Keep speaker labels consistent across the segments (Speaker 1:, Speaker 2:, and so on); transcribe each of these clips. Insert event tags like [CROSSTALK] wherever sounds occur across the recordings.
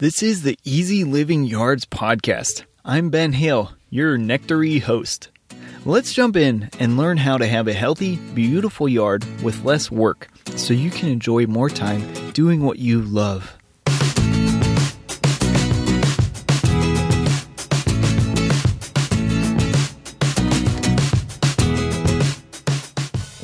Speaker 1: This is the Easy Living Yards podcast. I'm Ben Hale, your nectary host. Let's jump in and learn how to have a healthy, beautiful yard with less work so you can enjoy more time doing what you love.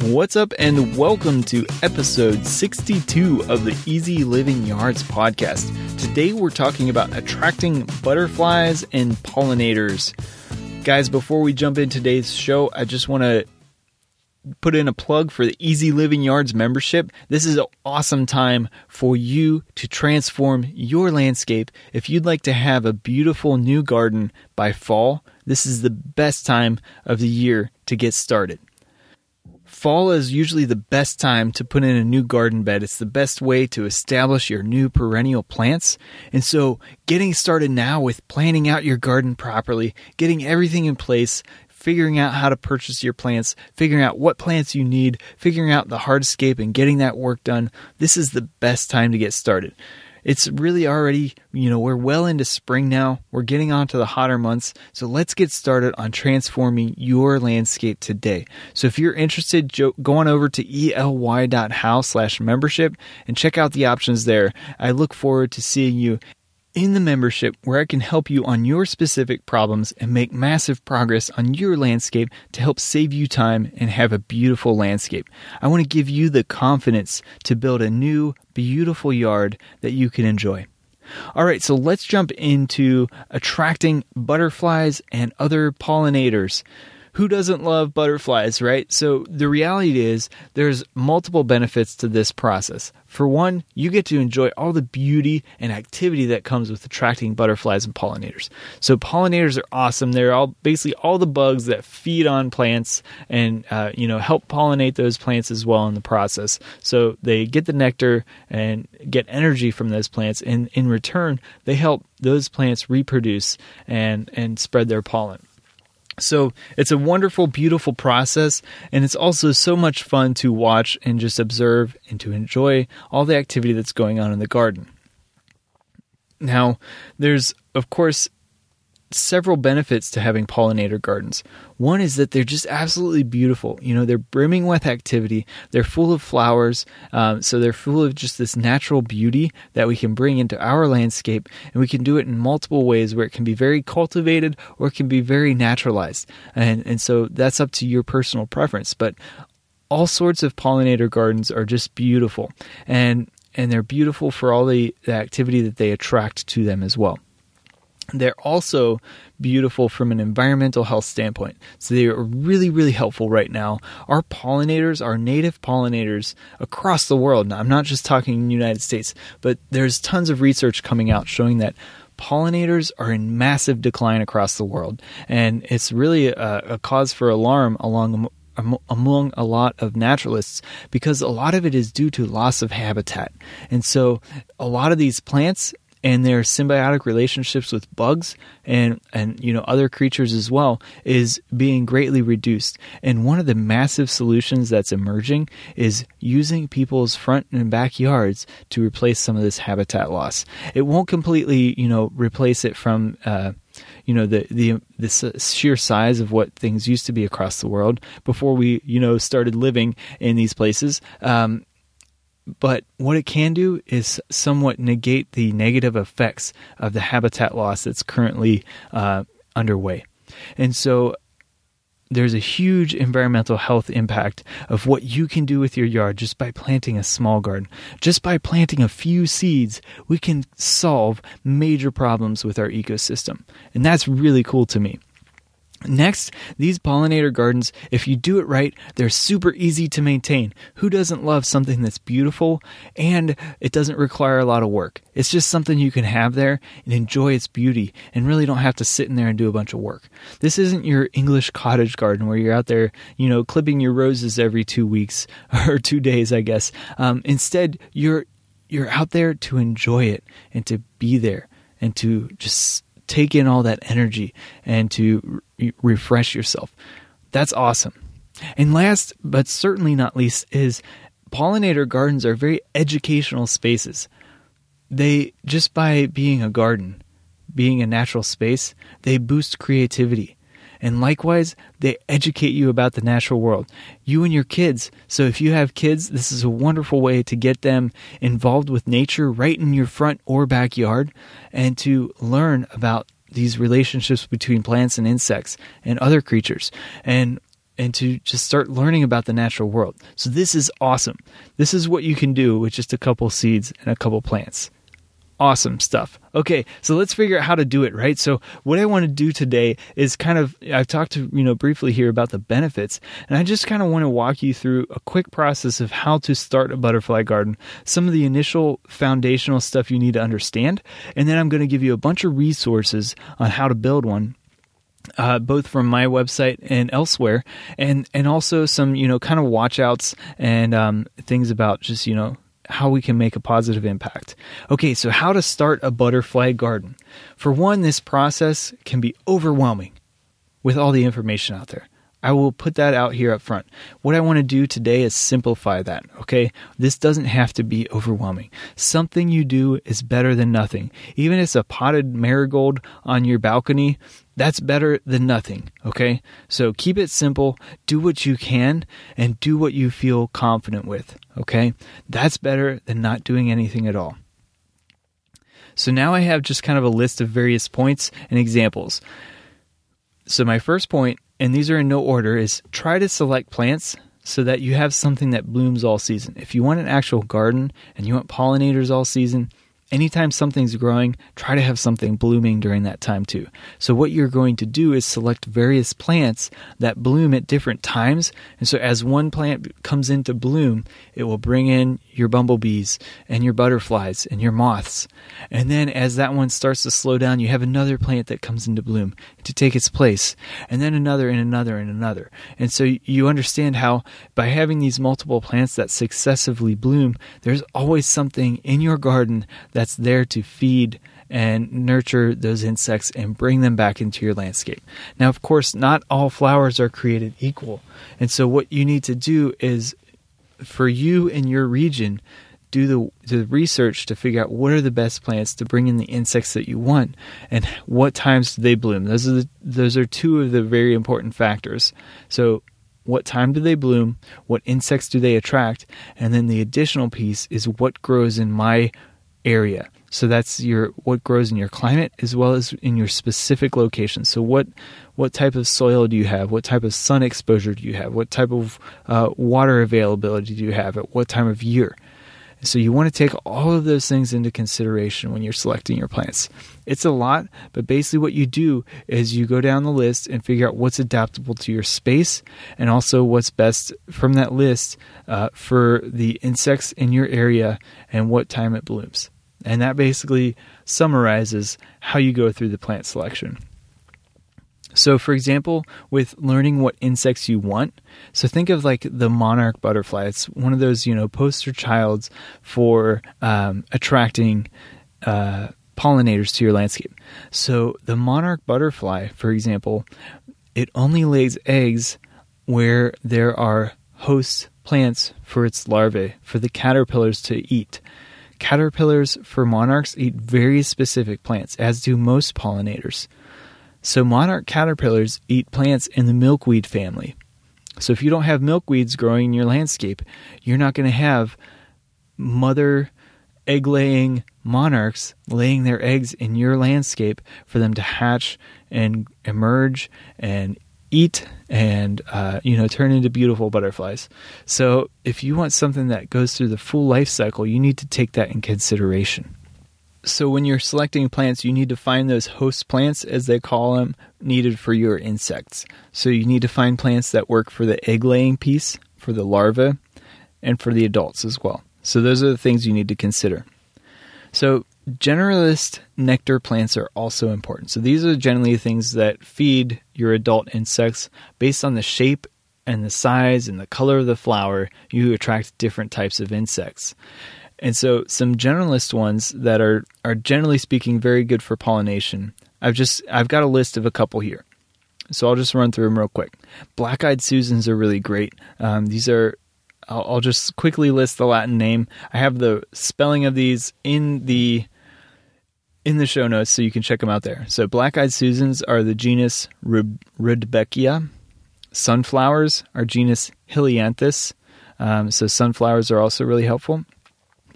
Speaker 1: What's up, and welcome to episode 62 of the Easy Living Yards podcast. Today, we're talking about attracting butterflies and pollinators. Guys, before we jump in today's show, I just want to put in a plug for the Easy Living Yards membership. This is an awesome time for you to transform your landscape. If you'd like to have a beautiful new garden by fall, this is the best time of the year to get started. Fall is usually the best time to put in a new garden bed. It's the best way to establish your new perennial plants. And so, getting started now with planning out your garden properly, getting everything in place, figuring out how to purchase your plants, figuring out what plants you need, figuring out the hardscape, and getting that work done, this is the best time to get started it's really already, you know, we're well into spring now. We're getting on to the hotter months. So let's get started on transforming your landscape today. So if you're interested, go on over to ely.how slash membership and check out the options there. I look forward to seeing you in the membership where I can help you on your specific problems and make massive progress on your landscape to help save you time and have a beautiful landscape. I want to give you the confidence to build a new, beautiful yard that you can enjoy. All right, so let's jump into attracting butterflies and other pollinators who doesn't love butterflies, right? So the reality is there's multiple benefits to this process. For one, you get to enjoy all the beauty and activity that comes with attracting butterflies and pollinators. So pollinators are awesome. They're all basically all the bugs that feed on plants and uh, you know help pollinate those plants as well in the process. So they get the nectar and get energy from those plants, and in return, they help those plants reproduce and and spread their pollen. So it's a wonderful, beautiful process, and it's also so much fun to watch and just observe and to enjoy all the activity that's going on in the garden. Now, there's, of course, several benefits to having pollinator gardens. One is that they're just absolutely beautiful. You know, they're brimming with activity. They're full of flowers, um, so they're full of just this natural beauty that we can bring into our landscape, and we can do it in multiple ways where it can be very cultivated or it can be very naturalized. And and so that's up to your personal preference. But all sorts of pollinator gardens are just beautiful, and and they're beautiful for all the, the activity that they attract to them as well. They're also beautiful from an environmental health standpoint. So they are really, really helpful right now. Our pollinators, our native pollinators across the world, now I'm not just talking United States, but there's tons of research coming out showing that pollinators are in massive decline across the world. And it's really a, a cause for alarm along among a lot of naturalists because a lot of it is due to loss of habitat. And so a lot of these plants and their symbiotic relationships with bugs and and you know other creatures as well is being greatly reduced. And one of the massive solutions that's emerging is using people's front and backyards to replace some of this habitat loss. It won't completely you know replace it from. Uh, you know the the the sheer size of what things used to be across the world before we you know started living in these places. Um, but what it can do is somewhat negate the negative effects of the habitat loss that's currently uh, underway. And so there's a huge environmental health impact of what you can do with your yard just by planting a small garden. Just by planting a few seeds, we can solve major problems with our ecosystem. And that's really cool to me. Next, these pollinator gardens, if you do it right, they're super easy to maintain. Who doesn't love something that's beautiful and it doesn't require a lot of work? It's just something you can have there and enjoy its beauty and really don't have to sit in there and do a bunch of work. This isn't your English cottage garden where you're out there, you know, clipping your roses every two weeks [LAUGHS] or two days, I guess. Um, instead, you're you're out there to enjoy it and to be there and to just take in all that energy and to re- refresh yourself. That's awesome. And last but certainly not least is pollinator gardens are very educational spaces. they just by being a garden, being a natural space, they boost creativity. And likewise, they educate you about the natural world. You and your kids. So if you have kids, this is a wonderful way to get them involved with nature right in your front or backyard and to learn about these relationships between plants and insects and other creatures. And and to just start learning about the natural world. So this is awesome. This is what you can do with just a couple seeds and a couple plants awesome stuff. Okay, so let's figure out how to do it, right? So what I want to do today is kind of I've talked to, you know, briefly here about the benefits, and I just kind of want to walk you through a quick process of how to start a butterfly garden, some of the initial foundational stuff you need to understand, and then I'm going to give you a bunch of resources on how to build one uh, both from my website and elsewhere, and and also some you know kind of watchouts and um, things about just you know how we can make a positive impact. Okay, so how to start a butterfly garden. For one, this process can be overwhelming with all the information out there. I will put that out here up front. What I want to do today is simplify that, okay? This doesn't have to be overwhelming. Something you do is better than nothing. Even if it's a potted marigold on your balcony, that's better than nothing, okay? So keep it simple, do what you can, and do what you feel confident with, okay? That's better than not doing anything at all. So now I have just kind of a list of various points and examples. So my first point, and these are in no order, is try to select plants so that you have something that blooms all season. If you want an actual garden and you want pollinators all season, anytime something's growing, try to have something blooming during that time too. So, what you're going to do is select various plants that bloom at different times. And so, as one plant comes into bloom, it will bring in your bumblebees and your butterflies and your moths. And then, as that one starts to slow down, you have another plant that comes into bloom to take its place, and then another and another and another. And so, you understand how by having these multiple plants that successively bloom, there's always something in your garden that's there to feed and nurture those insects and bring them back into your landscape. Now, of course, not all flowers are created equal. And so, what you need to do is for you in your region, do the, the research to figure out what are the best plants to bring in the insects that you want and what times do they bloom. Those are the, those are two of the very important factors. So what time do they bloom? What insects do they attract? And then the additional piece is what grows in my area. So that's your what grows in your climate as well as in your specific location. So what what type of soil do you have? What type of sun exposure do you have? What type of uh, water availability do you have at what time of year? So you want to take all of those things into consideration when you're selecting your plants. It's a lot, but basically what you do is you go down the list and figure out what's adaptable to your space and also what's best from that list uh, for the insects in your area and what time it blooms. And that basically summarizes how you go through the plant selection. So, for example, with learning what insects you want, so think of like the monarch butterfly. It's one of those, you know, poster childs for um, attracting uh, pollinators to your landscape. So, the monarch butterfly, for example, it only lays eggs where there are host plants for its larvae, for the caterpillars to eat. Caterpillars for monarchs eat very specific plants, as do most pollinators. So, monarch caterpillars eat plants in the milkweed family. So, if you don't have milkweeds growing in your landscape, you're not going to have mother egg laying monarchs laying their eggs in your landscape for them to hatch and emerge and eat and uh, you know turn into beautiful butterflies. So if you want something that goes through the full life cycle, you need to take that in consideration. So when you're selecting plants, you need to find those host plants, as they call them, needed for your insects. So you need to find plants that work for the egg laying piece, for the larvae, and for the adults as well. So those are the things you need to consider. So generalist nectar plants are also important. So these are generally things that feed your adult insects based on the shape and the size and the color of the flower, you attract different types of insects. And so some generalist ones that are are generally speaking very good for pollination. I've just I've got a list of a couple here. So I'll just run through them real quick. Black-eyed Susans are really great. Um, these are I'll, I'll just quickly list the Latin name. I have the spelling of these in the in the show notes, so you can check them out there. So, black-eyed Susans are the genus Rudbeckia. Sunflowers are genus Helianthus. Um, so, sunflowers are also really helpful.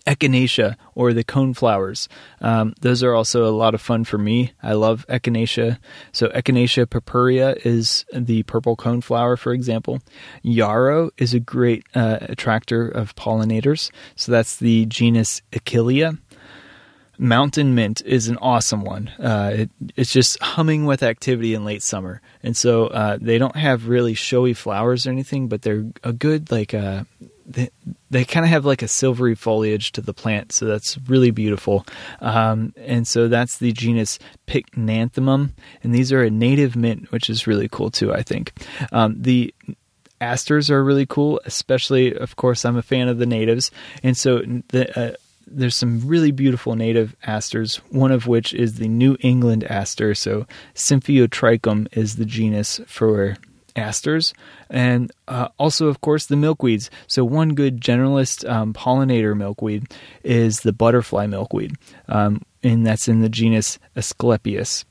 Speaker 1: Echinacea or the coneflowers. Um, those are also a lot of fun for me. I love Echinacea. So Echinacea purpurea is the purple coneflower, for example. Yarrow is a great uh, attractor of pollinators. So that's the genus Achillea. Mountain mint is an awesome one. Uh, it, it's just humming with activity in late summer, and so uh, they don't have really showy flowers or anything, but they're a good like uh, they, they kind of have like a silvery foliage to the plant, so that's really beautiful. Um, and so that's the genus Pycnanthemum, and these are a native mint, which is really cool too. I think um, the asters are really cool, especially, of course, I'm a fan of the natives, and so the. Uh, there's some really beautiful native asters, one of which is the New England aster. So, Symphyotrichum is the genus for asters, and uh, also, of course, the milkweeds. So, one good generalist um, pollinator milkweed is the butterfly milkweed, um, and that's in the genus Asclepias.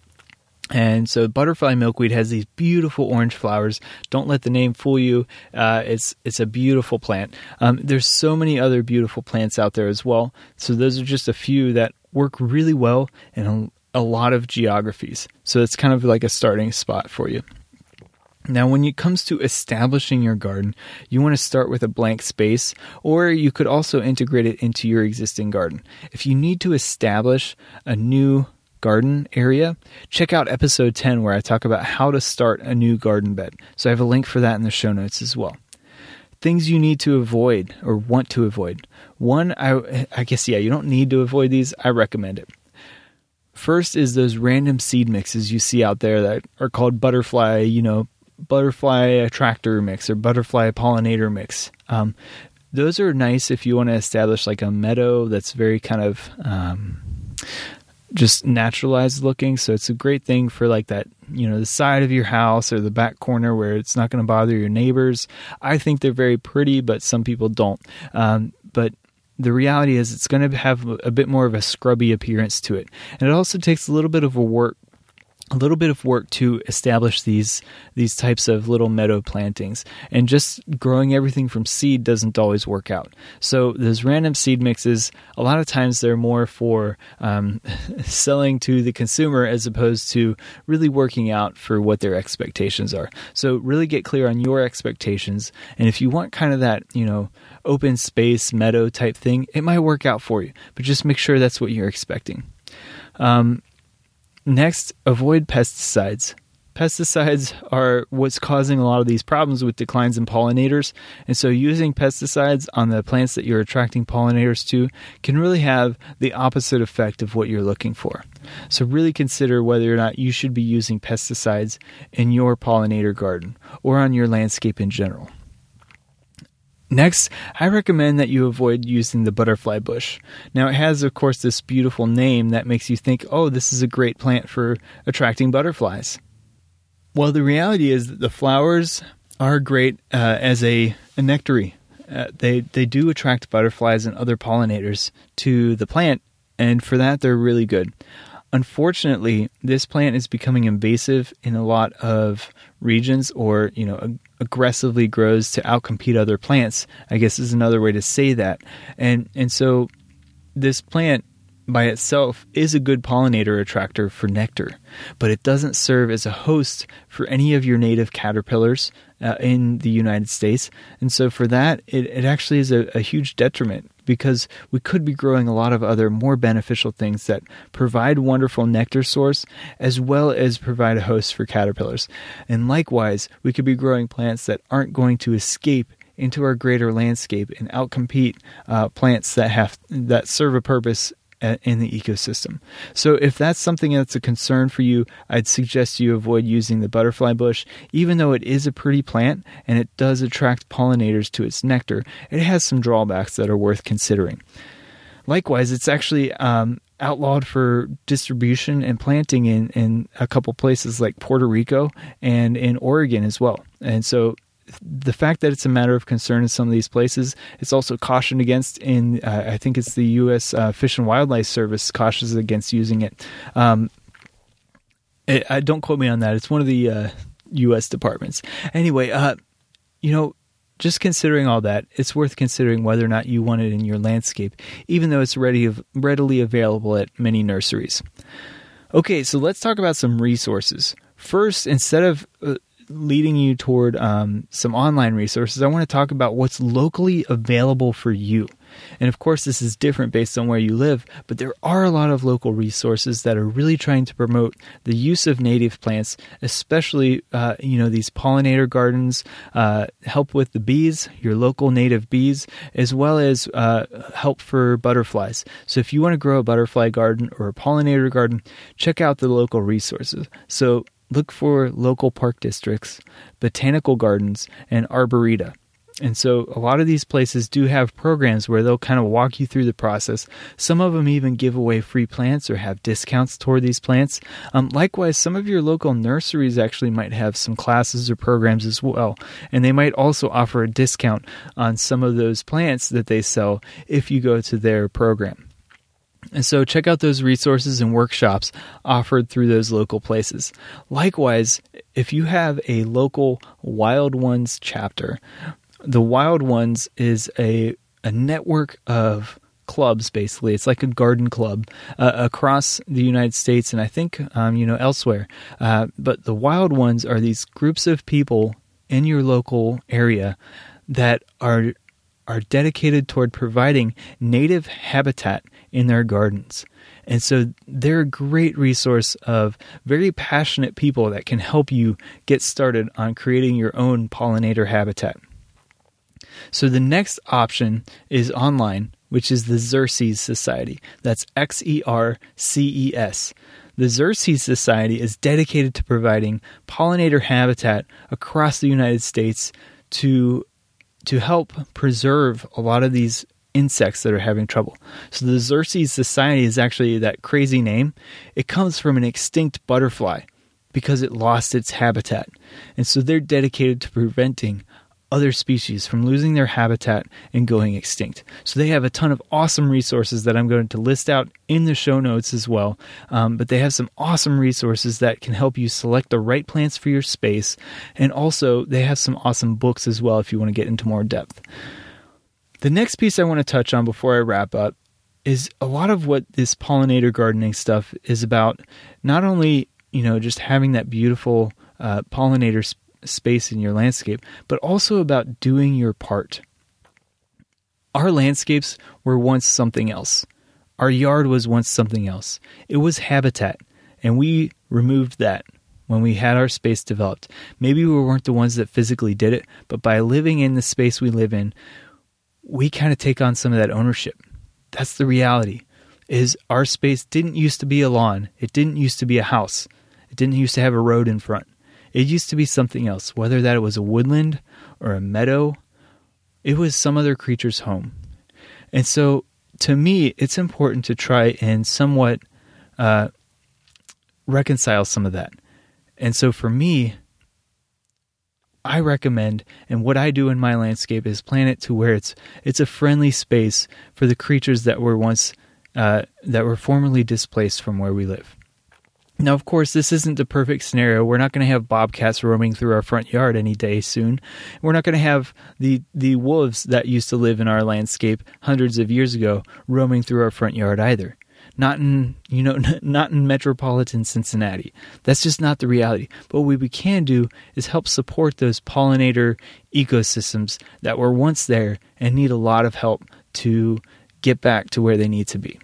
Speaker 1: And so, butterfly milkweed has these beautiful orange flowers. Don't let the name fool you. Uh, it's it's a beautiful plant. Um, there's so many other beautiful plants out there as well. So, those are just a few that work really well in a, a lot of geographies. So, it's kind of like a starting spot for you. Now, when it comes to establishing your garden, you want to start with a blank space, or you could also integrate it into your existing garden. If you need to establish a new garden area, check out episode 10 where I talk about how to start a new garden bed. So I have a link for that in the show notes as well. Things you need to avoid or want to avoid. One, I, I guess, yeah, you don't need to avoid these. I recommend it. First is those random seed mixes you see out there that are called butterfly, you know, butterfly attractor mix or butterfly pollinator mix. Um, those are nice if you want to establish like a meadow that's very kind of um, just naturalized looking. So it's a great thing for like that, you know, the side of your house or the back corner where it's not going to bother your neighbors. I think they're very pretty, but some people don't. Um, but the reality is it's going to have a bit more of a scrubby appearance to it. And it also takes a little bit of a work a little bit of work to establish these these types of little meadow plantings. And just growing everything from seed doesn't always work out. So those random seed mixes a lot of times they're more for um, [LAUGHS] selling to the consumer as opposed to really working out for what their expectations are. So really get clear on your expectations. And if you want kind of that you know open space meadow type thing it might work out for you. But just make sure that's what you're expecting. Um, Next, avoid pesticides. Pesticides are what's causing a lot of these problems with declines in pollinators. And so, using pesticides on the plants that you're attracting pollinators to can really have the opposite effect of what you're looking for. So, really consider whether or not you should be using pesticides in your pollinator garden or on your landscape in general. Next, I recommend that you avoid using the butterfly bush. Now, it has, of course, this beautiful name that makes you think, oh, this is a great plant for attracting butterflies. Well, the reality is that the flowers are great uh, as a, a nectary. Uh, they, they do attract butterflies and other pollinators to the plant, and for that, they're really good. Unfortunately, this plant is becoming invasive in a lot of regions or, you know, aggressively grows to outcompete other plants, I guess is another way to say that. And and so this plant by itself is a good pollinator attractor for nectar, but it doesn't serve as a host for any of your native caterpillars uh, in the United States. And so for that, it, it actually is a, a huge detriment because we could be growing a lot of other more beneficial things that provide wonderful nectar source as well as provide a host for caterpillars. And likewise, we could be growing plants that aren't going to escape into our greater landscape and outcompete uh, plants that have that serve a purpose in the ecosystem. So, if that's something that's a concern for you, I'd suggest you avoid using the butterfly bush. Even though it is a pretty plant and it does attract pollinators to its nectar, it has some drawbacks that are worth considering. Likewise, it's actually um, outlawed for distribution and planting in, in a couple places like Puerto Rico and in Oregon as well. And so the fact that it's a matter of concern in some of these places, it's also cautioned against. In uh, I think it's the U.S. Uh, Fish and Wildlife Service cautions against using it. Um, it I, don't quote me on that. It's one of the U.S. Uh, departments. Anyway, uh, you know, just considering all that, it's worth considering whether or not you want it in your landscape, even though it's ready, readily available at many nurseries. Okay, so let's talk about some resources. First, instead of uh, leading you toward um, some online resources, I want to talk about what's locally available for you. And of course, this is different based on where you live, but there are a lot of local resources that are really trying to promote the use of native plants, especially, uh, you know, these pollinator gardens, uh, help with the bees, your local native bees, as well as uh, help for butterflies. So if you want to grow a butterfly garden or a pollinator garden, check out the local resources. So look for local park districts, botanical gardens, and arboreta. And so a lot of these places do have programs where they'll kind of walk you through the process. Some of them even give away free plants or have discounts toward these plants. Um, likewise, some of your local nurseries actually might have some classes or programs as well. And they might also offer a discount on some of those plants that they sell if you go to their program. And so check out those resources and workshops offered through those local places. Likewise, if you have a local Wild Ones chapter, the Wild Ones is a a network of clubs basically it's like a garden club uh, across the united states and i think um, you know elsewhere uh, but the wild ones are these groups of people in your local area that are are dedicated toward providing native habitat in their gardens and so they're a great resource of very passionate people that can help you get started on creating your own pollinator habitat so the next option is online, which is the Xerces Society. That's X E R C E S. The Xerces Society is dedicated to providing pollinator habitat across the United States to to help preserve a lot of these insects that are having trouble. So the Xerces Society is actually that crazy name. It comes from an extinct butterfly because it lost its habitat. And so they're dedicated to preventing other species from losing their habitat and going extinct. So they have a ton of awesome resources that I'm going to list out in the show notes as well. Um, but they have some awesome resources that can help you select the right plants for your space. And also, they have some awesome books as well if you want to get into more depth. The next piece I want to touch on before I wrap up is a lot of what this pollinator gardening stuff is about. Not only, you know, just having that beautiful uh, pollinator sp- space in your landscape, but also about doing your part. Our landscapes were once something else. Our yard was once something else. It was habitat, and we removed that when we had our space developed. Maybe we weren't the ones that physically did it, but by living in the space we live in, we kind of take on some of that ownership. That's the reality. Is our space didn't used to be a lawn. It didn't used to be a house. It didn't used to have a road in front. It used to be something else, whether that it was a woodland or a meadow, it was some other creature's home. And so to me, it's important to try and somewhat uh, reconcile some of that. And so for me, I recommend, and what I do in my landscape is plan it to where it's it's a friendly space for the creatures that were once uh, that were formerly displaced from where we live. Now, of course, this isn't the perfect scenario. We're not going to have bobcats roaming through our front yard any day soon. We're not going to have the the wolves that used to live in our landscape hundreds of years ago roaming through our front yard either. Not in you know [LAUGHS] not in metropolitan Cincinnati. That's just not the reality. But what we can do is help support those pollinator ecosystems that were once there and need a lot of help to get back to where they need to be.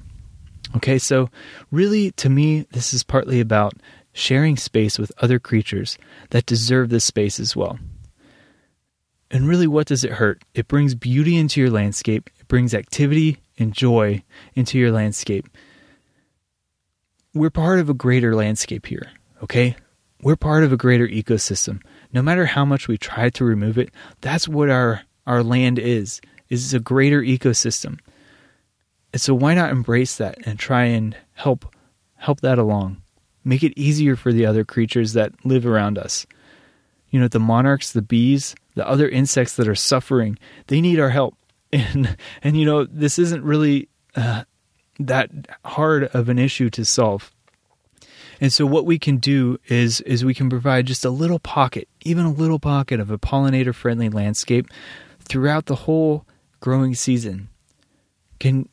Speaker 1: Okay, so really, to me, this is partly about sharing space with other creatures that deserve this space as well. And really, what does it hurt? It brings beauty into your landscape, it brings activity and joy into your landscape. We're part of a greater landscape here, okay? We're part of a greater ecosystem. No matter how much we try to remove it, that's what our, our land is, is a greater ecosystem. And so why not embrace that and try and help help that along? Make it easier for the other creatures that live around us. you know, the monarchs, the bees, the other insects that are suffering, they need our help. [LAUGHS] And, and you know, this isn't really uh, that hard of an issue to solve. And so what we can do is is we can provide just a little pocket, even a little pocket of a pollinator friendly landscape throughout the whole growing season can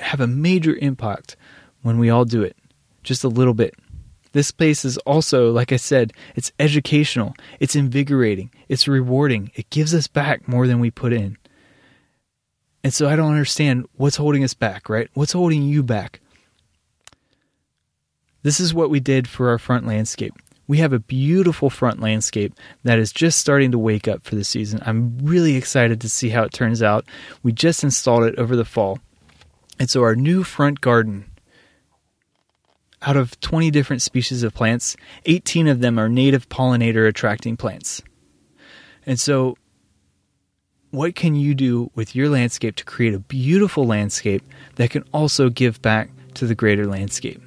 Speaker 1: have a major impact when we all do it. Just a little bit. This place is also, like I said, it's educational, it's invigorating, it's rewarding. It gives us back more than we put in. And so I don't understand what's holding us back, right? What's holding you back? This is what we did for our front landscape. We have a beautiful front landscape that is just starting to wake up for the season. I'm really excited to see how it turns out. We just installed it over the fall. And so our new front garden out of 20 different species of plants, 18 of them are native pollinator attracting plants. And so, what can you do with your landscape to create a beautiful landscape that can also give back to the greater landscape?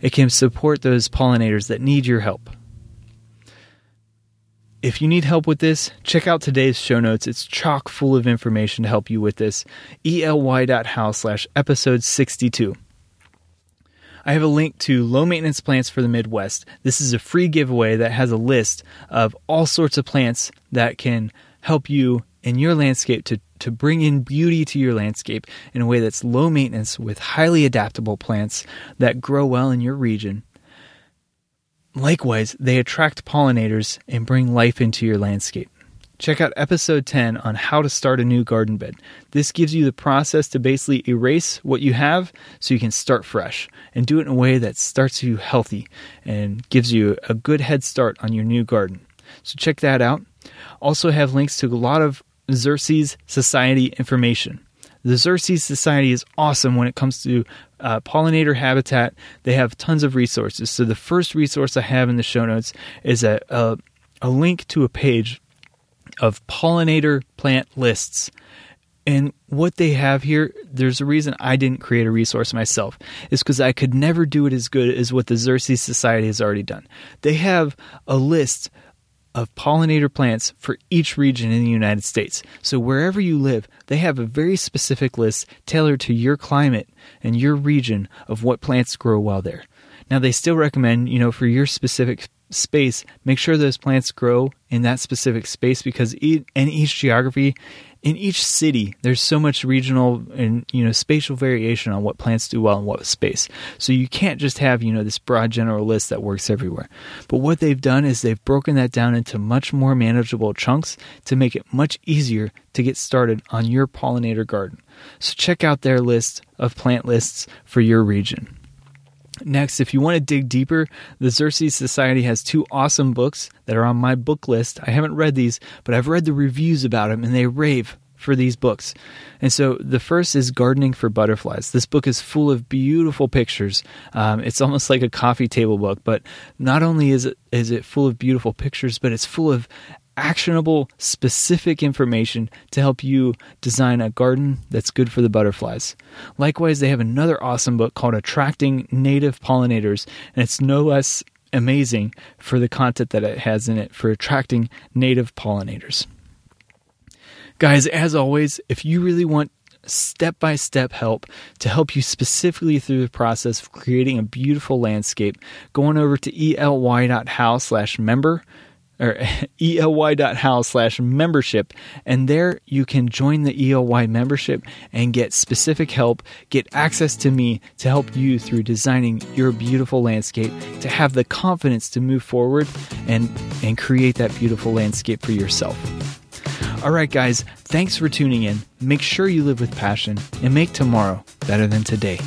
Speaker 1: It can support those pollinators that need your help. If you need help with this, check out today's show notes. It's chock full of information to help you with this. ely.how slash episode 62. I have a link to low maintenance plants for the Midwest. This is a free giveaway that has a list of all sorts of plants that can help you in your landscape to, to bring in beauty to your landscape in a way that's low maintenance with highly adaptable plants that grow well in your region. Likewise, they attract pollinators and bring life into your landscape. Check out episode 10 on how to start a new garden bed. This gives you the process to basically erase what you have so you can start fresh and do it in a way that starts you healthy and gives you a good head start on your new garden. So check that out. Also have links to a lot of Xerces Society information. The Xerces Society is awesome when it comes to uh, pollinator habitat. They have tons of resources. So the first resource I have in the show notes is a, a, a link to a page of pollinator plant lists. And what they have here, there's a reason I didn't create a resource myself, is because I could never do it as good as what the Xerces Society has already done. They have a list of pollinator plants for each region in the United States. So wherever you live, they have a very specific list tailored to your climate and your region of what plants grow well there. Now they still recommend, you know, for your specific space, make sure those plants grow in that specific space because in each geography, in each city, there's so much regional and you know spatial variation on what plants do well in what space. So you can't just have you know this broad general list that works everywhere. But what they've done is they've broken that down into much more manageable chunks to make it much easier to get started on your pollinator garden. So check out their list of plant lists for your region. Next, if you want to dig deeper, the Xerces Society has two awesome books that are on my book list. I haven't read these, but I've read the reviews about them and they rave for these books. And so the first is Gardening for Butterflies. This book is full of beautiful pictures. Um, it's almost like a coffee table book, but not only is it is it full of beautiful pictures, but it's full of actionable, specific information to help you design a garden that's good for the butterflies. Likewise, they have another awesome book called Attracting Native Pollinators, and it's no less amazing for the content that it has in it for attracting native pollinators. Guys, as always, if you really want step by step help to help you specifically through the process of creating a beautiful landscape, go on over to ely.how slash member or [LAUGHS] ely.how slash membership. And there you can join the ely membership and get specific help get access to me to help you through designing your beautiful landscape to have the confidence to move forward and and create that beautiful landscape for yourself. All right guys thanks for tuning in. Make sure you live with passion and make tomorrow better than today